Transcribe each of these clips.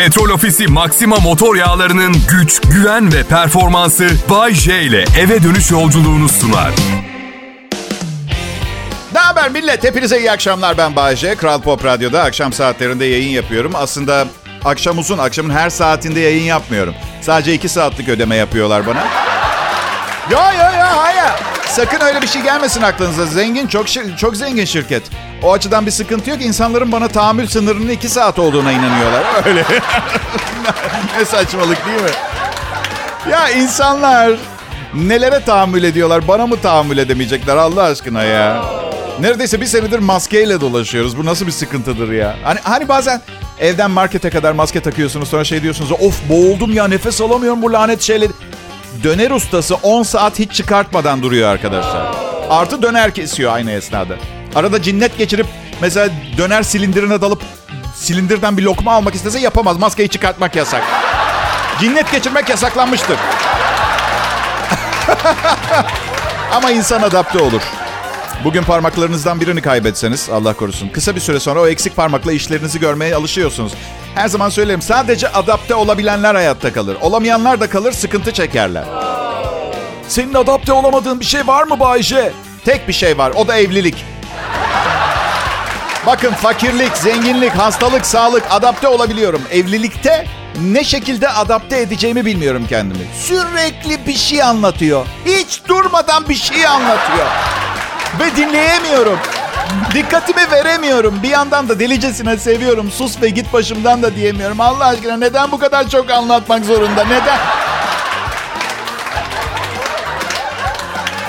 Petrol Ofisi Maxima motor yağlarının güç, güven ve performansı Bay J ile eve dönüş yolculuğunu sunar. Ne haber millet? Hepinize iyi akşamlar ben Bayece. Kral Pop Radyo'da akşam saatlerinde yayın yapıyorum. Aslında akşam uzun, akşamın her saatinde yayın yapmıyorum. Sadece iki saatlik ödeme yapıyorlar bana. Ya ya ya hayır. Sakın öyle bir şey gelmesin aklınıza. Zengin, çok çok zengin şirket. O açıdan bir sıkıntı yok. İnsanların bana tahammül sınırının iki saat olduğuna inanıyorlar. Öyle. ne saçmalık değil mi? Ya insanlar nelere tahammül ediyorlar? Bana mı tahammül edemeyecekler Allah aşkına ya? Neredeyse bir senedir maskeyle dolaşıyoruz. Bu nasıl bir sıkıntıdır ya? Hani, hani bazen evden markete kadar maske takıyorsunuz sonra şey diyorsunuz. Of boğuldum ya nefes alamıyorum bu lanet şeyle. Döner ustası 10 saat hiç çıkartmadan duruyor arkadaşlar. Artı döner kesiyor aynı esnada. Arada cinnet geçirip mesela döner silindirine dalıp silindirden bir lokma almak istese yapamaz. Maskeyi çıkartmak yasak. Cinnet geçirmek yasaklanmıştır. Ama insan adapte olur. Bugün parmaklarınızdan birini kaybetseniz Allah korusun. Kısa bir süre sonra o eksik parmakla işlerinizi görmeye alışıyorsunuz. Her zaman söylerim sadece adapte olabilenler hayatta kalır. Olamayanlar da kalır sıkıntı çekerler. Senin adapte olamadığın bir şey var mı Bayce? Tek bir şey var o da evlilik. Bakın fakirlik, zenginlik, hastalık, sağlık adapte olabiliyorum. Evlilikte ne şekilde adapte edeceğimi bilmiyorum kendimi. Sürekli bir şey anlatıyor. Hiç durmadan bir şey anlatıyor. Ve dinleyemiyorum. Dikkatimi veremiyorum. Bir yandan da delicesine seviyorum. Sus ve git başımdan da diyemiyorum. Allah aşkına neden bu kadar çok anlatmak zorunda? Neden?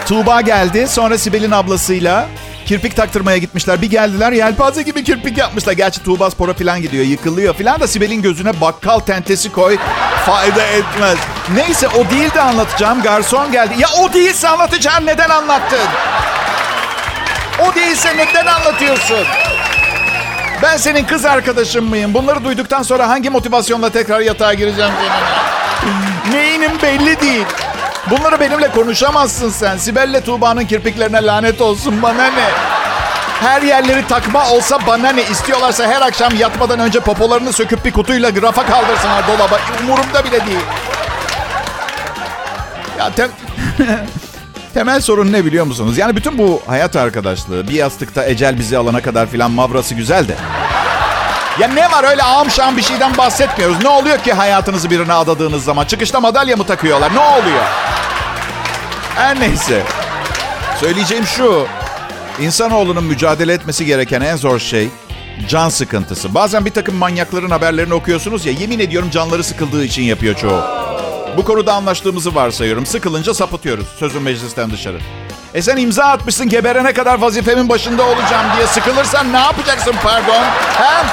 Tuğba geldi. Sonra Sibel'in ablasıyla kirpik taktırmaya gitmişler. Bir geldiler yelpaze gibi kirpik yapmışlar. Gerçi Tuğba spora falan gidiyor. Yıkılıyor falan da Sibel'in gözüne bakkal tentesi koy. Fayda etmez. Neyse o değil de anlatacağım. Garson geldi. Ya o değilse anlatacağım. Neden anlattın? O değilse neden anlatıyorsun? Ben senin kız arkadaşın mıyım? Bunları duyduktan sonra hangi motivasyonla tekrar yatağa gireceğim seninle? Neyinim belli değil. Bunları benimle konuşamazsın sen. Sibel'le Tuğba'nın kirpiklerine lanet olsun bana ne? Her yerleri takma olsa bana ne? İstiyorlarsa her akşam yatmadan önce popolarını söküp bir kutuyla rafa kaldırsınlar dolaba. Umurumda bile değil. Ya tem... Temel sorun ne biliyor musunuz? Yani bütün bu hayat arkadaşlığı, bir yastıkta ecel bizi alana kadar filan mavrası güzel de. Ya ne var öyle ağam bir şeyden bahsetmiyoruz. Ne oluyor ki hayatınızı birine adadığınız zaman? Çıkışta madalya mı takıyorlar? Ne oluyor? Her neyse. Söyleyeceğim şu. İnsanoğlunun mücadele etmesi gereken en zor şey can sıkıntısı. Bazen bir takım manyakların haberlerini okuyorsunuz ya yemin ediyorum canları sıkıldığı için yapıyor çoğu. Bu konuda anlaştığımızı varsayıyorum. Sıkılınca sapıtıyoruz sözün meclisten dışarı. E sen imza atmışsın geberene kadar vazifemin başında olacağım diye sıkılırsan ne yapacaksın pardon? He?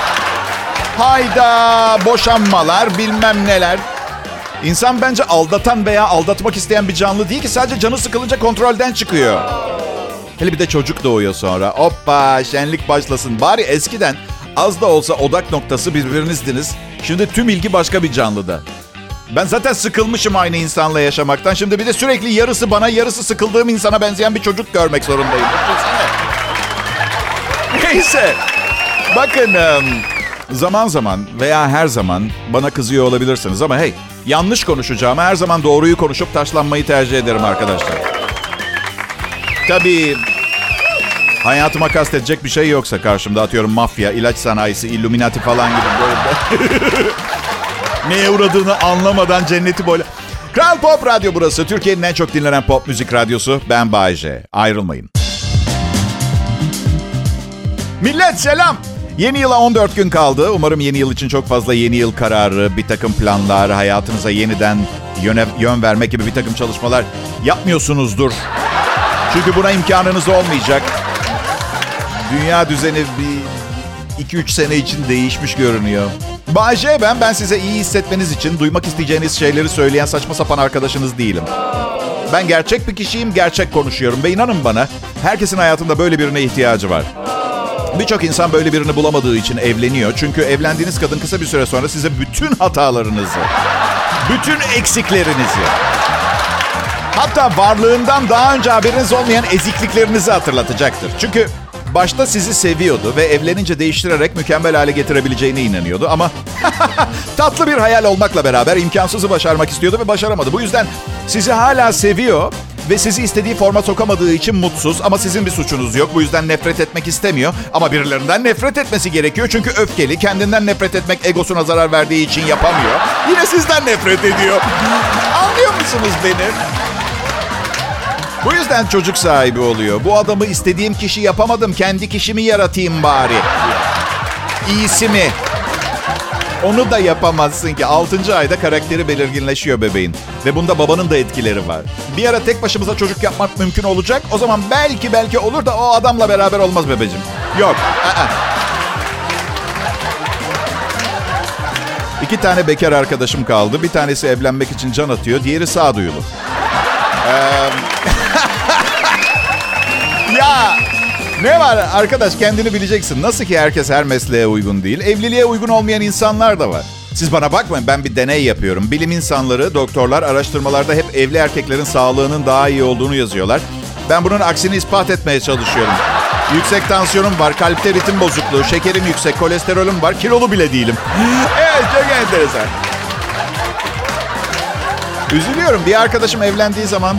Hayda boşanmalar bilmem neler. İnsan bence aldatan veya aldatmak isteyen bir canlı değil ki sadece canı sıkılınca kontrolden çıkıyor. Hele bir de çocuk doğuyor sonra. Hoppa şenlik başlasın. Bari eskiden az da olsa odak noktası birbirinizdiniz. Şimdi tüm ilgi başka bir canlıda. Ben zaten sıkılmışım aynı insanla yaşamaktan. Şimdi bir de sürekli yarısı bana yarısı sıkıldığım insana benzeyen bir çocuk görmek zorundayım. Neyse. Bakın zaman zaman veya her zaman bana kızıyor olabilirsiniz ama hey yanlış konuşacağım. Her zaman doğruyu konuşup taşlanmayı tercih ederim arkadaşlar. Tabii hayatıma kastedecek bir şey yoksa karşımda atıyorum mafya, ilaç sanayisi, illuminati falan gibi böyle. Neye uğradığını anlamadan cenneti böyle. Kral Pop Radyo burası. Türkiye'nin en çok dinlenen pop müzik radyosu. Ben Bayece. Ayrılmayın. Millet selam. Yeni yıla 14 gün kaldı. Umarım yeni yıl için çok fazla yeni yıl kararı, bir takım planlar, hayatınıza yeniden yöne, yön vermek gibi bir takım çalışmalar yapmıyorsunuzdur. Çünkü buna imkanınız olmayacak. Dünya düzeni bir 2-3 sene için değişmiş görünüyor. Bayce ben, ben size iyi hissetmeniz için duymak isteyeceğiniz şeyleri söyleyen saçma sapan arkadaşınız değilim. Ben gerçek bir kişiyim, gerçek konuşuyorum ve inanın bana herkesin hayatında böyle birine ihtiyacı var. Birçok insan böyle birini bulamadığı için evleniyor. Çünkü evlendiğiniz kadın kısa bir süre sonra size bütün hatalarınızı, bütün eksiklerinizi, hatta varlığından daha önce haberiniz olmayan ezikliklerinizi hatırlatacaktır. Çünkü Başta sizi seviyordu ve evlenince değiştirerek mükemmel hale getirebileceğine inanıyordu ama tatlı bir hayal olmakla beraber imkansızı başarmak istiyordu ve başaramadı. Bu yüzden sizi hala seviyor ve sizi istediği forma sokamadığı için mutsuz ama sizin bir suçunuz yok. Bu yüzden nefret etmek istemiyor ama birilerinden nefret etmesi gerekiyor çünkü öfkeli. Kendinden nefret etmek egosuna zarar verdiği için yapamıyor. Yine sizden nefret ediyor. Anlıyor musunuz beni? Bu yüzden çocuk sahibi oluyor. Bu adamı istediğim kişi yapamadım. Kendi kişimi yaratayım bari. İyisi mi? Onu da yapamazsın ki. 6. ayda karakteri belirginleşiyor bebeğin. Ve bunda babanın da etkileri var. Bir ara tek başımıza çocuk yapmak mümkün olacak. O zaman belki belki olur da o adamla beraber olmaz bebecim. Yok. Aa. İki tane bekar arkadaşım kaldı. Bir tanesi evlenmek için can atıyor. Diğeri sağduyulu. Ee, ya ne var arkadaş kendini bileceksin. Nasıl ki herkes her mesleğe uygun değil. Evliliğe uygun olmayan insanlar da var. Siz bana bakmayın ben bir deney yapıyorum. Bilim insanları, doktorlar araştırmalarda hep evli erkeklerin sağlığının daha iyi olduğunu yazıyorlar. Ben bunun aksini ispat etmeye çalışıyorum. Yüksek tansiyonum var, kalpte ritim bozukluğu, şekerim yüksek, kolesterolüm var, kilolu bile değilim. evet çok enteresan. Üzülüyorum. Bir arkadaşım evlendiği zaman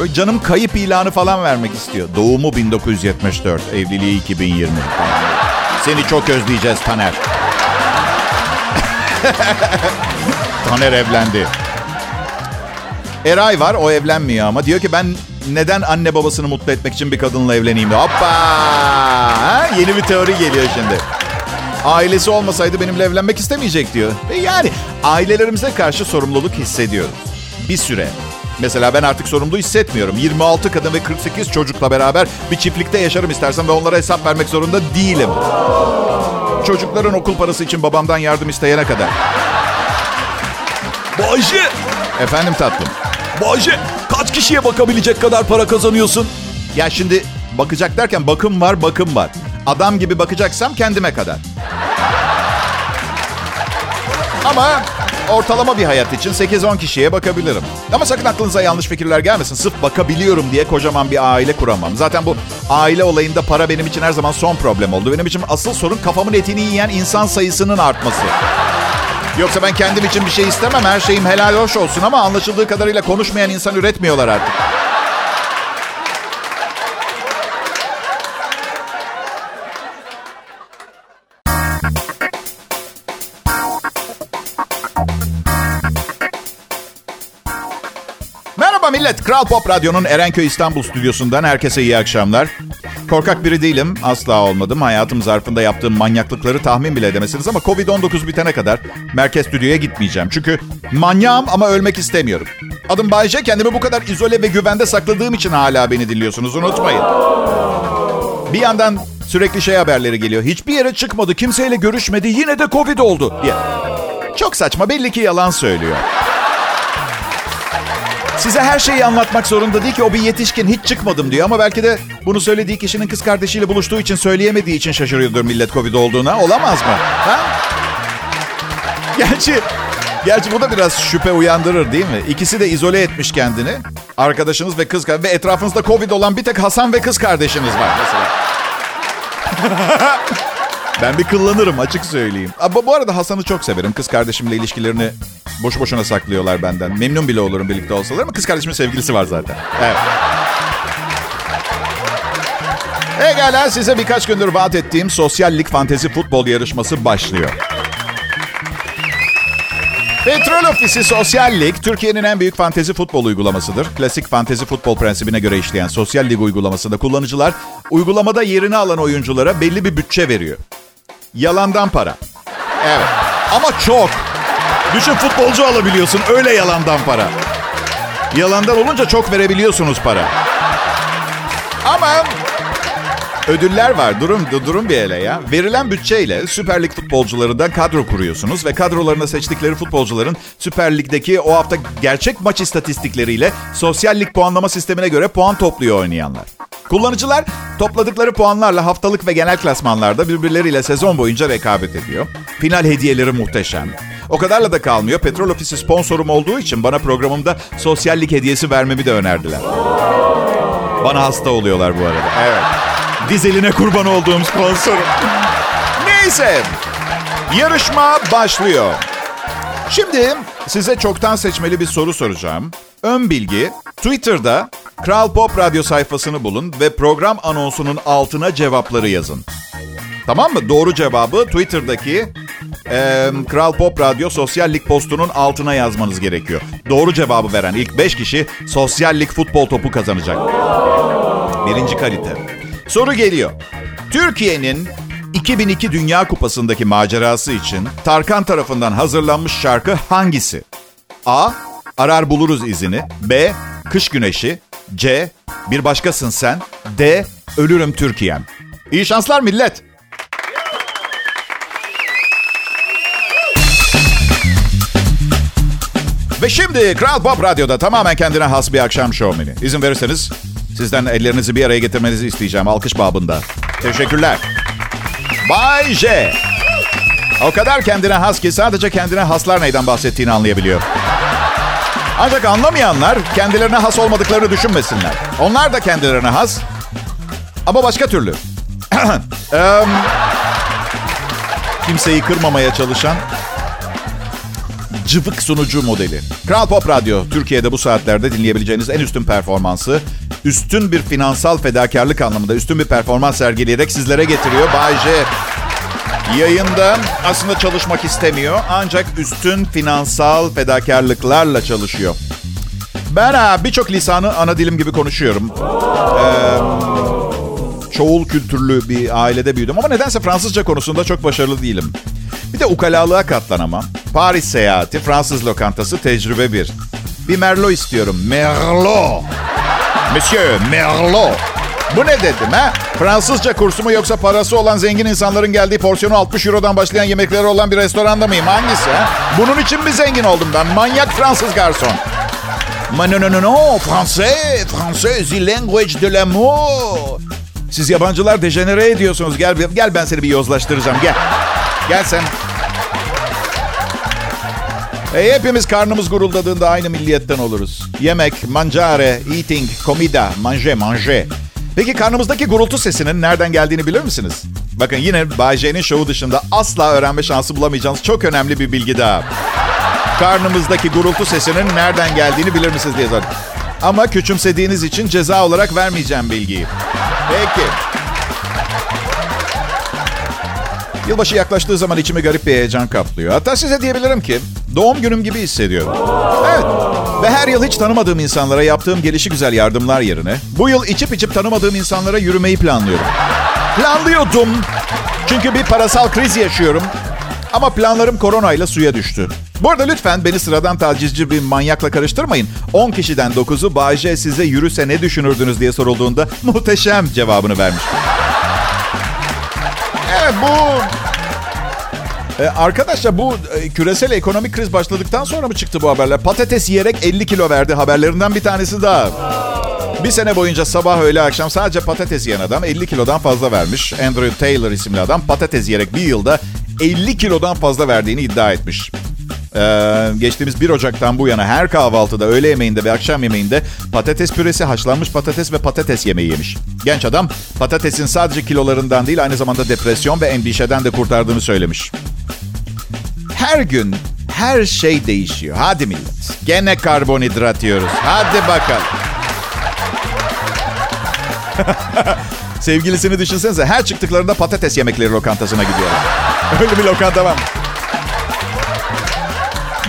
böyle canım kayıp ilanı falan vermek istiyor. Doğumu 1974, evliliği 2020. Seni çok özleyeceğiz Taner. Taner evlendi. Eray var, o evlenmiyor ama. Diyor ki ben neden anne babasını mutlu etmek için bir kadınla evleneyim diyor. Hoppa! Ha? Yeni bir teori geliyor şimdi. Ailesi olmasaydı benimle evlenmek istemeyecek diyor. E yani ailelerimize karşı sorumluluk hissediyoruz. Bir süre. Mesela ben artık sorumlu hissetmiyorum. 26 kadın ve 48 çocukla beraber bir çiftlikte yaşarım istersen ve onlara hesap vermek zorunda değilim. Çocukların okul parası için babamdan yardım isteyene kadar. Bayce, Efendim tatlım. Bayce kaç kişiye bakabilecek kadar para kazanıyorsun? Ya şimdi bakacak derken bakım var, bakım var. Adam gibi bakacaksam kendime kadar. Ama ortalama bir hayat için 8-10 kişiye bakabilirim. Ama sakın aklınıza yanlış fikirler gelmesin. Sırf bakabiliyorum diye kocaman bir aile kuramam. Zaten bu aile olayında para benim için her zaman son problem oldu. Benim için asıl sorun kafamın etini yiyen insan sayısının artması. Yoksa ben kendim için bir şey istemem. Her şeyim helal hoş olsun ama anlaşıldığı kadarıyla konuşmayan insan üretmiyorlar artık. Millet. Kral Pop Radyo'nun Erenköy İstanbul stüdyosundan herkese iyi akşamlar. Korkak biri değilim. Asla olmadım. Hayatım zarfında yaptığım manyaklıkları tahmin bile edemezsiniz ama Covid-19 bitene kadar merkez stüdyoya gitmeyeceğim. Çünkü manyağım ama ölmek istemiyorum. Adım Bayce. Kendimi bu kadar izole ve güvende sakladığım için hala beni dinliyorsunuz. Unutmayın. Bir yandan sürekli şey haberleri geliyor. Hiçbir yere çıkmadı, kimseyle görüşmedi, yine de Covid oldu diye. Çok saçma. Belli ki yalan söylüyor. Size her şeyi anlatmak zorunda değil ki o bir yetişkin hiç çıkmadım diyor. Ama belki de bunu söylediği kişinin kız kardeşiyle buluştuğu için söyleyemediği için şaşırıyordur millet Covid olduğuna. Olamaz mı? Ha? Gerçi, gerçi bu da biraz şüphe uyandırır değil mi? İkisi de izole etmiş kendini. Arkadaşınız ve kız ve etrafınızda Covid olan bir tek Hasan ve kız kardeşiniz var mesela. Ben bir kullanırım açık söyleyeyim. Ama bu arada Hasan'ı çok severim. Kız kardeşimle ilişkilerini boş boşuna saklıyorlar benden. Memnun bile olurum birlikte olsalar ama kız kardeşimin sevgilisi var zaten. Evet. Pekala size birkaç gündür vaat ettiğim Sosyal Lig Fantezi Futbol yarışması başlıyor. Petrol Ofisi Sosyal Lig, Türkiye'nin en büyük fantezi futbol uygulamasıdır. Klasik fantezi futbol prensibine göre işleyen Sosyal Lig uygulamasında kullanıcılar, uygulamada yerini alan oyunculara belli bir bütçe veriyor. Yalandan para. Evet. Ama çok. Düşün futbolcu alabiliyorsun, öyle yalandan para. Yalandan olunca çok verebiliyorsunuz para. Ama Ödüller var. Durun, durun bir hele ya. Verilen bütçeyle Süper Lig futbolcularından kadro kuruyorsunuz ve kadrolarına seçtikleri futbolcuların Süper Lig'deki o hafta gerçek maç istatistikleriyle Sosyal Lig puanlama sistemine göre puan topluyor oynayanlar. Kullanıcılar topladıkları puanlarla haftalık ve genel klasmanlarda birbirleriyle sezon boyunca rekabet ediyor. Final hediyeleri muhteşem. O kadarla da kalmıyor. Petrol Ofisi sponsorum olduğu için bana programımda sosyallik hediyesi vermemi de önerdiler. Bana hasta oluyorlar bu arada. Evet. Dizeline kurban olduğum sponsorum. Neyse. Yarışma başlıyor. Şimdi size çoktan seçmeli bir soru soracağım. Ön bilgi, Twitter'da Kral Pop Radyo sayfasını bulun ve program anonsunun altına cevapları yazın. Tamam mı? Doğru cevabı Twitter'daki e, Kral Pop Radyo sosyallik postunun altına yazmanız gerekiyor. Doğru cevabı veren ilk 5 kişi sosyallik futbol topu kazanacak. Birinci kalite. Soru geliyor. Türkiye'nin 2002 Dünya Kupası'ndaki macerası için Tarkan tarafından hazırlanmış şarkı hangisi? A. Arar buluruz izini. B. Kış güneşi. C. Bir başkasın sen. D. Ölürüm Türkiye'm. İyi şanslar millet. Ve şimdi Kral Pop Radyo'da tamamen kendine has bir akşam şovmeni. İzin verirseniz sizden ellerinizi bir araya getirmenizi isteyeceğim alkış babında. Teşekkürler. Bay J. O kadar kendine has ki sadece kendine haslar neyden bahsettiğini anlayabiliyor. Ancak anlamayanlar kendilerine has olmadıklarını düşünmesinler. Onlar da kendilerine has ama başka türlü. kimseyi kırmamaya çalışan cıvık sunucu modeli. Kral Pop Radyo, Türkiye'de bu saatlerde dinleyebileceğiniz en üstün performansı, üstün bir finansal fedakarlık anlamında üstün bir performans sergileyerek sizlere getiriyor. Bay J yayında aslında çalışmak istemiyor ancak üstün finansal fedakarlıklarla çalışıyor. Ben birçok lisanı ana dilim gibi konuşuyorum. Ee, çoğul kültürlü bir ailede büyüdüm ama nedense Fransızca konusunda çok başarılı değilim. Bir de ukalalığa katlanamam. Paris seyahati, Fransız lokantası tecrübe bir. Bir Merlot istiyorum. Merlot. Monsieur, Merlot. Bu ne dedim ha? Fransızca kursu mu yoksa parası olan zengin insanların geldiği porsiyonu 60 Euro'dan başlayan yemekleri olan bir restoranda mıyım? Hangisi ha? Bunun için mi zengin oldum ben? Manyak Fransız garson. Ma no no no no, français, français, the language de l'amour. Siz yabancılar dejenere ediyorsunuz. Gel, gel ben seni bir yozlaştıracağım. Gel. Gel sen. E, hepimiz karnımız guruldadığında aynı milliyetten oluruz. Yemek, mangiare, eating, comida, manger, manger. Peki karnımızdaki gurultu sesinin nereden geldiğini bilir misiniz? Bakın yine Bay J'nin şovu dışında asla öğrenme şansı bulamayacağınız çok önemli bir bilgi daha. Karnımızdaki gurultu sesinin nereden geldiğini bilir misiniz diye sordum. Ama küçümsediğiniz için ceza olarak vermeyeceğim bilgiyi. Peki. Yılbaşı yaklaştığı zaman içimi garip bir heyecan kaplıyor. Hatta size diyebilirim ki doğum günüm gibi hissediyorum. Evet. Ve her yıl hiç tanımadığım insanlara yaptığım gelişi güzel yardımlar yerine bu yıl içip içip tanımadığım insanlara yürümeyi planlıyorum. Planlıyordum. Çünkü bir parasal kriz yaşıyorum. Ama planlarım koronayla suya düştü. Bu arada lütfen beni sıradan tacizci bir manyakla karıştırmayın. 10 kişiden 9'u Bayce size yürüse ne düşünürdünüz diye sorulduğunda muhteşem cevabını vermiş. Evet bu... Ee, arkadaşlar bu e, küresel ekonomik kriz başladıktan sonra mı çıktı bu haberler? Patates yiyerek 50 kilo verdi haberlerinden bir tanesi daha. Bir sene boyunca sabah öğle akşam sadece patates yiyen adam 50 kilodan fazla vermiş. Andrew Taylor isimli adam patates yiyerek bir yılda 50 kilodan fazla verdiğini iddia etmiş. Ee, geçtiğimiz 1 Ocak'tan bu yana her kahvaltıda, öğle yemeğinde ve akşam yemeğinde patates püresi, haşlanmış patates ve patates yemeği yemiş. Genç adam patatesin sadece kilolarından değil aynı zamanda depresyon ve endişeden de kurtardığını söylemiş. Her gün her şey değişiyor. Hadi millet. Gene karbonhidrat yiyoruz. Hadi bakalım. Sevgilisini düşünsenize. Her çıktıklarında patates yemekleri lokantasına gidiyorlar. Öyle bir lokanta var.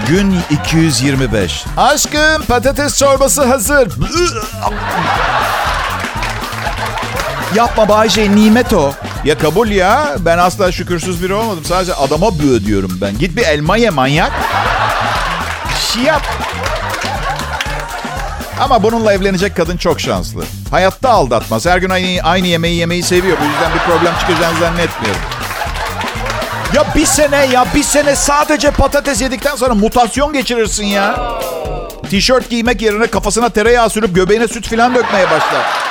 Gün 225. Aşkım patates çorbası hazır. Yapma Bayce nimet o. Ya kabul ya. Ben asla şükürsüz biri olmadım. Sadece adama böğ diyorum ben. Git bir elma ye manyak. Bir şey yap. Ama bununla evlenecek kadın çok şanslı. Hayatta aldatmaz. Her gün aynı, aynı yemeği yemeyi seviyor. Bu yüzden bir problem çıkacağını zannetmiyorum. Ya bir sene ya bir sene sadece patates yedikten sonra mutasyon geçirirsin ya. Tişört giymek yerine kafasına tereyağı sürüp göbeğine süt filan dökmeye başlar.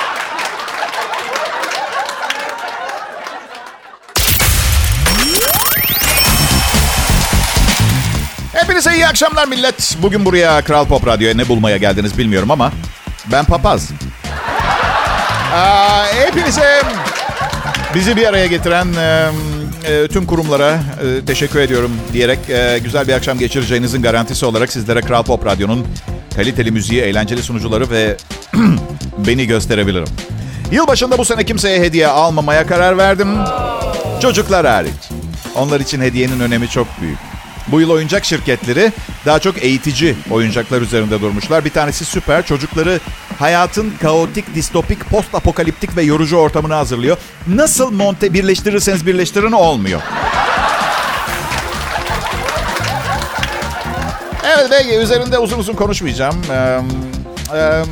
Hepinize iyi akşamlar millet. Bugün buraya Kral Pop Radyo'ya ne bulmaya geldiniz bilmiyorum ama ben papaz. Aa, hepinize Bizi bir araya getiren e, tüm kurumlara e, teşekkür ediyorum diyerek e, güzel bir akşam geçireceğinizin garantisi olarak sizlere Kral Pop Radyo'nun kaliteli müziği, eğlenceli sunucuları ve beni gösterebilirim. Yılbaşında bu sene kimseye hediye almamaya karar verdim. Çocuklar hariç. Onlar için hediyenin önemi çok büyük. Bu yıl oyuncak şirketleri daha çok eğitici oyuncaklar üzerinde durmuşlar. Bir tanesi süper. Çocukları hayatın kaotik, distopik, post apokaliptik ve yorucu ortamını hazırlıyor. Nasıl monte birleştirirseniz birleştirin olmuyor. Evet belki üzerinde uzun uzun konuşmayacağım. Ee, e,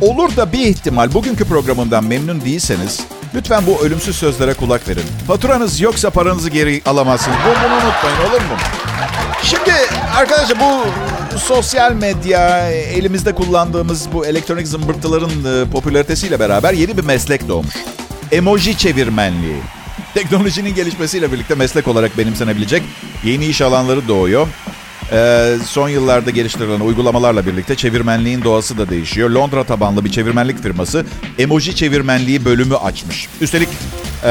olur da bir ihtimal bugünkü programımdan memnun değilseniz lütfen bu ölümsüz sözlere kulak verin. Faturanız yoksa paranızı geri alamazsınız. Bu, bunu unutmayın olur mu? Şimdi arkadaşlar bu sosyal medya elimizde kullandığımız bu elektronik zımbırtıların e, popülaritesiyle beraber yeni bir meslek doğmuş. Emoji çevirmenliği. Teknolojinin gelişmesiyle birlikte meslek olarak benimsenebilecek yeni iş alanları doğuyor. Ee, son yıllarda geliştirilen uygulamalarla birlikte çevirmenliğin doğası da değişiyor. Londra tabanlı bir çevirmenlik firması emoji çevirmenliği bölümü açmış. Üstelik e,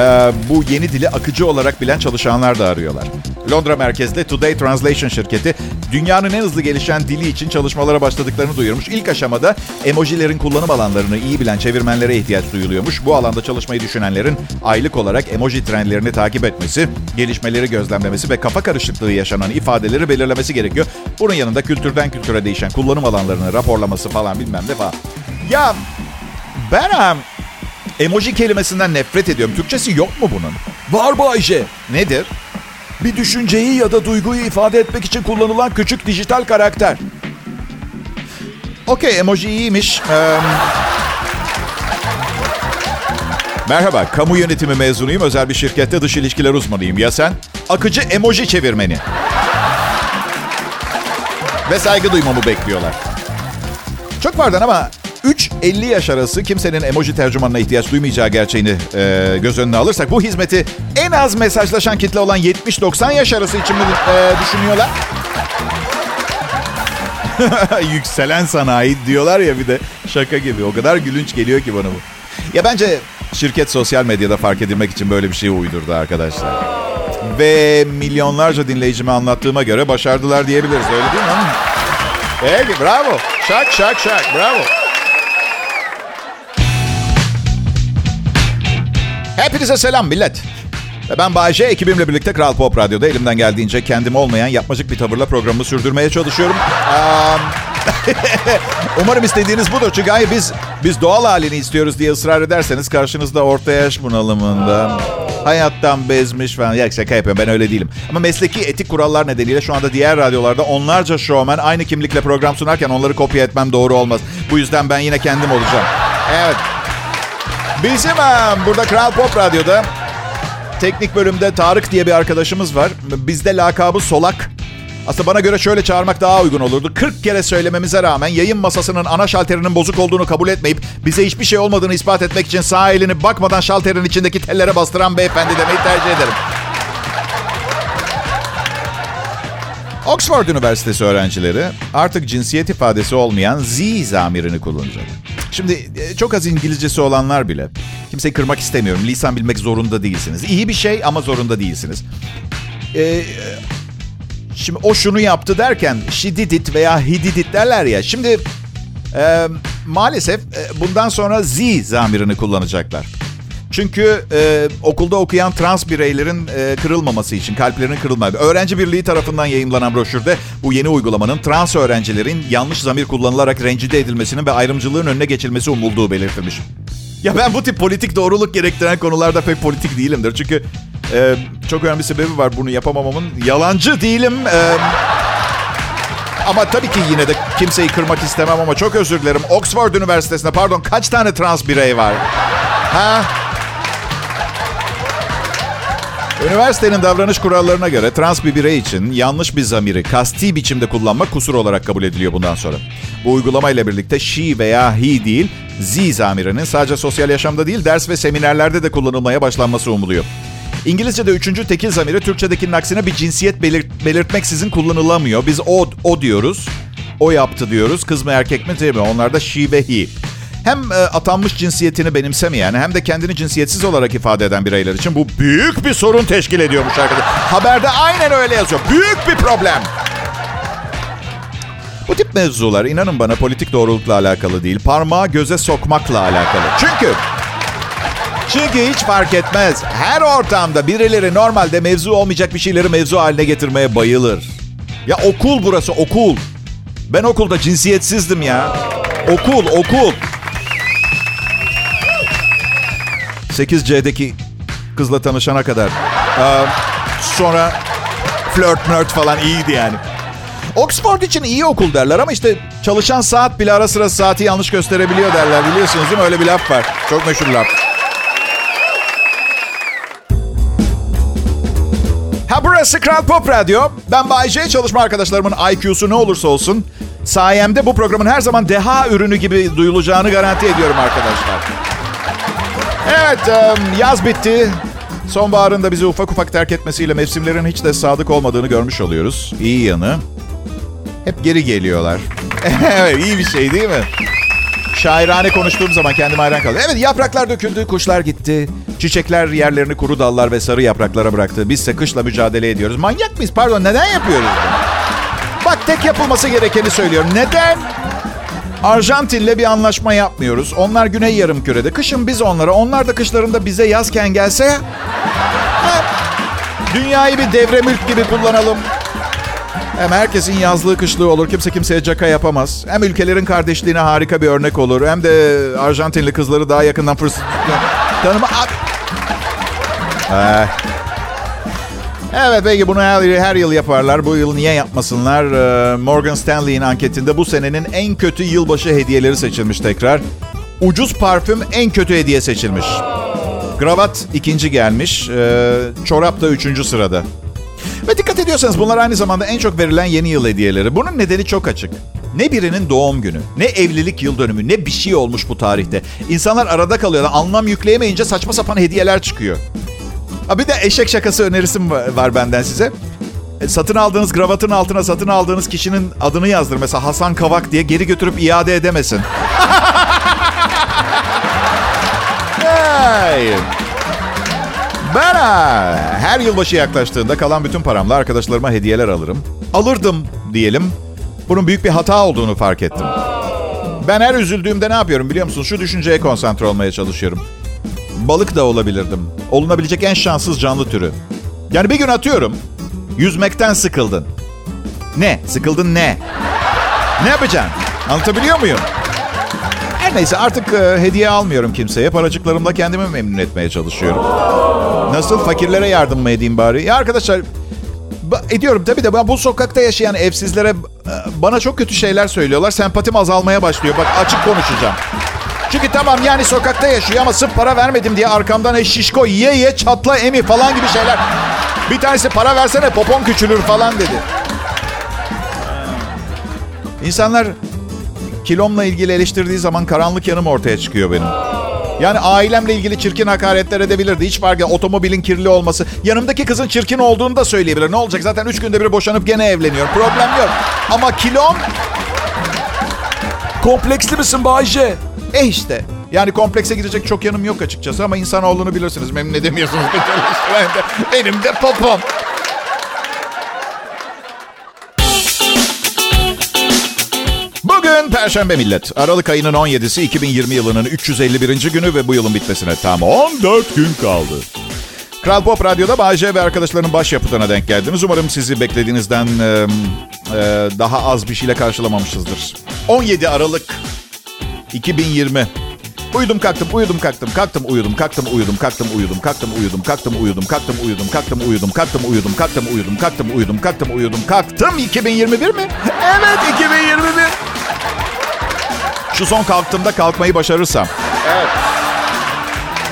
bu yeni dili akıcı olarak bilen çalışanlar da arıyorlar. Londra merkezli Today Translation şirketi dünyanın en hızlı gelişen dili için çalışmalara başladıklarını duyurmuş. İlk aşamada emojilerin kullanım alanlarını iyi bilen çevirmenlere ihtiyaç duyuluyormuş. Bu alanda çalışmayı düşünenlerin aylık olarak emoji trendlerini takip etmesi, gelişmeleri gözlemlemesi ve kafa karışıklığı yaşanan ifadeleri belirlemesi gerekiyor. Bunun yanında kültürden kültüre değişen kullanım alanlarını raporlaması falan bilmem ne falan. Ya ben emoji kelimesinden nefret ediyorum. Türkçesi yok mu bunun? Var Bayce. Nedir? Bir düşünceyi ya da duyguyu ifade etmek için kullanılan küçük dijital karakter. Okey emoji iyiymiş. Ee, merhaba, kamu yönetimi mezunuyum. Özel bir şirkette dış ilişkiler uzmanıyım. Ya sen? Akıcı emoji çevirmeni. Ve saygı duymamı bekliyorlar. Çok pardon ama 3-50 yaş arası kimsenin emoji tercümanına ihtiyaç duymayacağı gerçeğini e, göz önüne alırsak bu hizmeti en az mesajlaşan kitle olan 70-90 yaş arası için mi e, düşünüyorlar? Yükselen sanayi diyorlar ya bir de şaka gibi. O kadar gülünç geliyor ki bana bu. Ya bence şirket sosyal medyada fark edilmek için böyle bir şey uydurdu arkadaşlar. Ve milyonlarca dinleyicime anlattığıma göre başardılar diyebiliriz. Öyle değil mi? Peki bravo. Şak şak şak bravo. Hepinize selam millet. Ben Bayece, ekibimle birlikte Kral Pop Radyo'da elimden geldiğince kendim olmayan yapmacık bir tavırla programımı sürdürmeye çalışıyorum. Umarım istediğiniz budur. Çünkü hayır biz biz doğal halini istiyoruz diye ısrar ederseniz karşınızda orta yaş bunalımında hayattan bezmiş falan. Ya şaka yapıyorum ben öyle değilim. Ama mesleki etik kurallar nedeniyle şu anda diğer radyolarda onlarca showman aynı kimlikle program sunarken onları kopya etmem doğru olmaz. Bu yüzden ben yine kendim olacağım. Evet. Bizim burada Kral Pop Radyo'da teknik bölümde Tarık diye bir arkadaşımız var. Bizde lakabı Solak. Aslında bana göre şöyle çağırmak daha uygun olurdu. 40 kere söylememize rağmen yayın masasının ana şalterinin bozuk olduğunu kabul etmeyip bize hiçbir şey olmadığını ispat etmek için sağ elini bakmadan şalterin içindeki tellere bastıran beyefendi demeyi tercih ederim. Oxford Üniversitesi öğrencileri artık cinsiyet ifadesi olmayan Z zamirini kullanacak. Şimdi e, çok az İngilizcesi olanlar bile, kimseyi kırmak istemiyorum, lisan bilmek zorunda değilsiniz. İyi bir şey ama zorunda değilsiniz. Ee, şimdi o şunu yaptı derken she did it veya he did it derler ya. Şimdi e, maalesef e, bundan sonra Z zamirini kullanacaklar. Çünkü e, okulda okuyan trans bireylerin e, kırılmaması için, kalplerinin kırılmaması. Öğrenci Birliği tarafından yayınlanan broşürde bu yeni uygulamanın trans öğrencilerin yanlış zamir kullanılarak rencide edilmesinin ve ayrımcılığın önüne geçilmesi umulduğu belirtilmiş. Ya ben bu tip politik doğruluk gerektiren konularda pek politik değilimdir. Çünkü e, çok önemli bir sebebi var bunu yapamamamın. Yalancı değilim. E, ama tabii ki yine de kimseyi kırmak istemem ama çok özür dilerim. Oxford Üniversitesi'nde pardon kaç tane trans birey var? Ha? Üniversitenin davranış kurallarına göre trans bir birey için yanlış bir zamiri kasti biçimde kullanmak kusur olarak kabul ediliyor bundan sonra. Bu uygulamayla birlikte she veya he değil, z zamirinin sadece sosyal yaşamda değil ders ve seminerlerde de kullanılmaya başlanması umuluyor. İngilizce'de üçüncü tekil zamiri Türkçedekinin aksine bir cinsiyet belirt belirtmeksizin kullanılamıyor. Biz o, o diyoruz, o yaptı diyoruz. Kız mı erkek mi değil mi? Onlar da she ve he. Hem e, atanmış cinsiyetini benimsemeyen hem de kendini cinsiyetsiz olarak ifade eden bireyler için bu büyük bir sorun teşkil ediyormuş arkadaşlar. Haberde aynen öyle yazıyor. Büyük bir problem. Bu tip mevzular inanın bana politik doğrulukla alakalı değil. Parmağı göze sokmakla alakalı. Çünkü çünkü hiç fark etmez. Her ortamda birileri normalde mevzu olmayacak bir şeyleri mevzu haline getirmeye bayılır. Ya okul burası okul. Ben okulda cinsiyetsizdim ya. Okul okul. 8C'deki kızla tanışana kadar. Ee, sonra flört mört falan iyiydi yani. Oxford için iyi okul derler ama işte çalışan saat bile ara sıra saati yanlış gösterebiliyor derler. Biliyorsunuz değil mi? Öyle bir laf var. Çok meşhur laf. Ha burası Kral Pop Radyo. Ben Bay J. Çalışma arkadaşlarımın IQ'su ne olursa olsun sayemde bu programın her zaman deha ürünü gibi duyulacağını garanti ediyorum arkadaşlar. Evet, yaz bitti. Sonbaharın da bizi ufak ufak terk etmesiyle mevsimlerin hiç de sadık olmadığını görmüş oluyoruz. İyi yanı. Hep geri geliyorlar. evet, iyi bir şey değil mi? Şairane konuştuğum zaman kendime hayran kaldım. Evet yapraklar döküldü, kuşlar gitti. Çiçekler yerlerini kuru dallar ve sarı yapraklara bıraktı. Biz ise kışla mücadele ediyoruz. Manyak mıyız? Pardon neden yapıyoruz? Bak tek yapılması gerekeni söylüyorum. Neden? Arjantin'le bir anlaşma yapmıyoruz. Onlar güney yarım kürede. Kışın biz onlara, onlar da kışlarında bize yazken gelse... Dünyayı bir devre mülk gibi kullanalım. Hem herkesin yazlığı kışlığı olur. Kimse kimseye caka yapamaz. Hem ülkelerin kardeşliğine harika bir örnek olur. Hem de Arjantinli kızları daha yakından fırsat tanıma... Ee, evet belki bunu her, her yıl yaparlar. Bu yıl niye yapmasınlar? Ee, Morgan Stanley'in anketinde bu senenin en kötü yılbaşı hediyeleri seçilmiş tekrar. Ucuz parfüm en kötü hediye seçilmiş. Kravat ikinci gelmiş. Ee, çorap da üçüncü sırada. Ve dikkat ediyorsanız bunlar aynı zamanda en çok verilen yeni yıl hediyeleri. Bunun nedeni çok açık. Ne birinin doğum günü, ne evlilik yıl dönümü, ne bir şey olmuş bu tarihte. İnsanlar arada kalıyorlar. Anlam yükleyemeyince saçma sapan hediyeler çıkıyor. Ha bir de eşek şakası önerisim var benden size. E, satın aldığınız kravatın altına satın aldığınız kişinin adını yazdır. Mesela Hasan Kavak diye geri götürüp iade edemesin. hey. Ben her yılbaşı yaklaştığında kalan bütün paramla arkadaşlarıma hediyeler alırım. Alırdım diyelim. Bunun büyük bir hata olduğunu fark ettim. Ben her üzüldüğümde ne yapıyorum biliyor musunuz? Şu düşünceye konsantre olmaya çalışıyorum. Balık da olabilirdim. Olunabilecek en şanssız canlı türü. Yani bir gün atıyorum. Yüzmekten sıkıldın. Ne? Sıkıldın ne? Ne yapacaksın? Anlatabiliyor muyum? Her neyse artık e, hediye almıyorum kimseye. Paracıklarımla kendimi memnun etmeye çalışıyorum. Nasıl? Fakirlere yardım mı edeyim bari? Ya arkadaşlar ediyorum tabii de ben bu sokakta yaşayan evsizlere e, bana çok kötü şeyler söylüyorlar. Sempatim azalmaya başlıyor. Bak açık konuşacağım. Çünkü tamam yani sokakta yaşıyor ama sırf para vermedim diye arkamdan eş şişko ye ye çatla emi falan gibi şeyler. Bir tanesi para versene popon küçülür falan dedi. İnsanlar kilomla ilgili eleştirdiği zaman karanlık yanım ortaya çıkıyor benim. Yani ailemle ilgili çirkin hakaretler edebilirdi. Hiç fark yok. Otomobilin kirli olması. Yanımdaki kızın çirkin olduğunu da söyleyebilir. Ne olacak? Zaten üç günde bir boşanıp gene evleniyor. Problem yok. Ama kilom... Kompleksli misin Bayce? Eh işte. Yani komplekse girecek çok yanım yok açıkçası ama insan olduğunu bilirsiniz. Memnun edemiyorsunuz. Benim de popom. Bugün Perşembe millet. Aralık ayının 17'si 2020 yılının 351. günü ve bu yılın bitmesine tam 14 gün kaldı. Kral Pop Radyo'da Bayce ve arkadaşlarının başyapıtına denk geldiniz. Umarım sizi beklediğinizden e, e, daha az bir şeyle karşılamamışızdır. 17 Aralık 2020. Uyudum kalktım, uyudum kalktım, kalktım uyudum, kalktım uyudum, kalktım uyudum, kalktım uyudum, kalktım uyudum, kalktım uyudum, kalktım uyudum, kalktım uyudum, kalktım uyudum, kalktım uyudum, kalktım uyudum, kalktım 2021 mi? Evet 2021. Şu son kalktığımda kalkmayı başarırsam. Evet.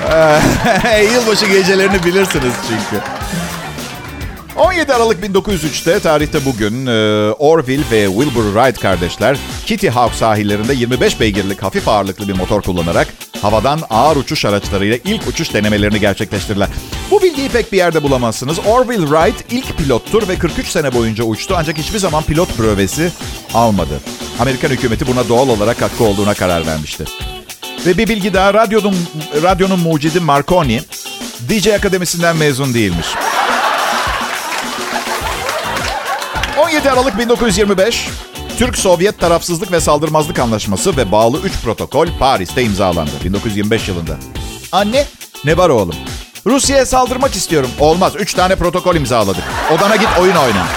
Yılbaşı gecelerini bilirsiniz çünkü. 17 Aralık 1903'te tarihte bugün Orville ve Wilbur Wright kardeşler Kitty Hawk sahillerinde 25 beygirlik hafif ağırlıklı bir motor kullanarak havadan ağır uçuş araçlarıyla ilk uçuş denemelerini gerçekleştirdiler. Bu bilgiyi pek bir yerde bulamazsınız. Orville Wright ilk pilottur ve 43 sene boyunca uçtu ancak hiçbir zaman pilot brövesi almadı. Amerikan hükümeti buna doğal olarak hakkı olduğuna karar vermişti. Ve bir bilgi daha radyonun, radyonun mucidi Marconi DJ Akademisi'nden mezun değilmiş. 17 Aralık 1925 Türk-Sovyet tarafsızlık ve saldırmazlık anlaşması ve bağlı 3 protokol Paris'te imzalandı 1925 yılında. Anne, ne var oğlum? Rusya'ya saldırmak istiyorum. Olmaz. 3 tane protokol imzaladık. Odana git oyun oyna.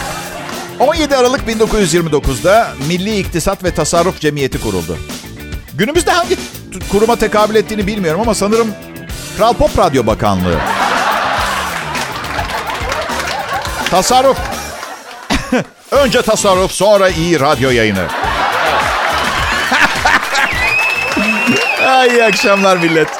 ...17 Aralık 1929'da Milli İktisat ve Tasarruf Cemiyeti kuruldu. Günümüzde hangi kuruma tekabül ettiğini bilmiyorum ama sanırım Kral Pop Radyo Bakanlığı. Tasarruf. Önce tasarruf, sonra iyi radyo yayını. Ay, iyi akşamlar millet.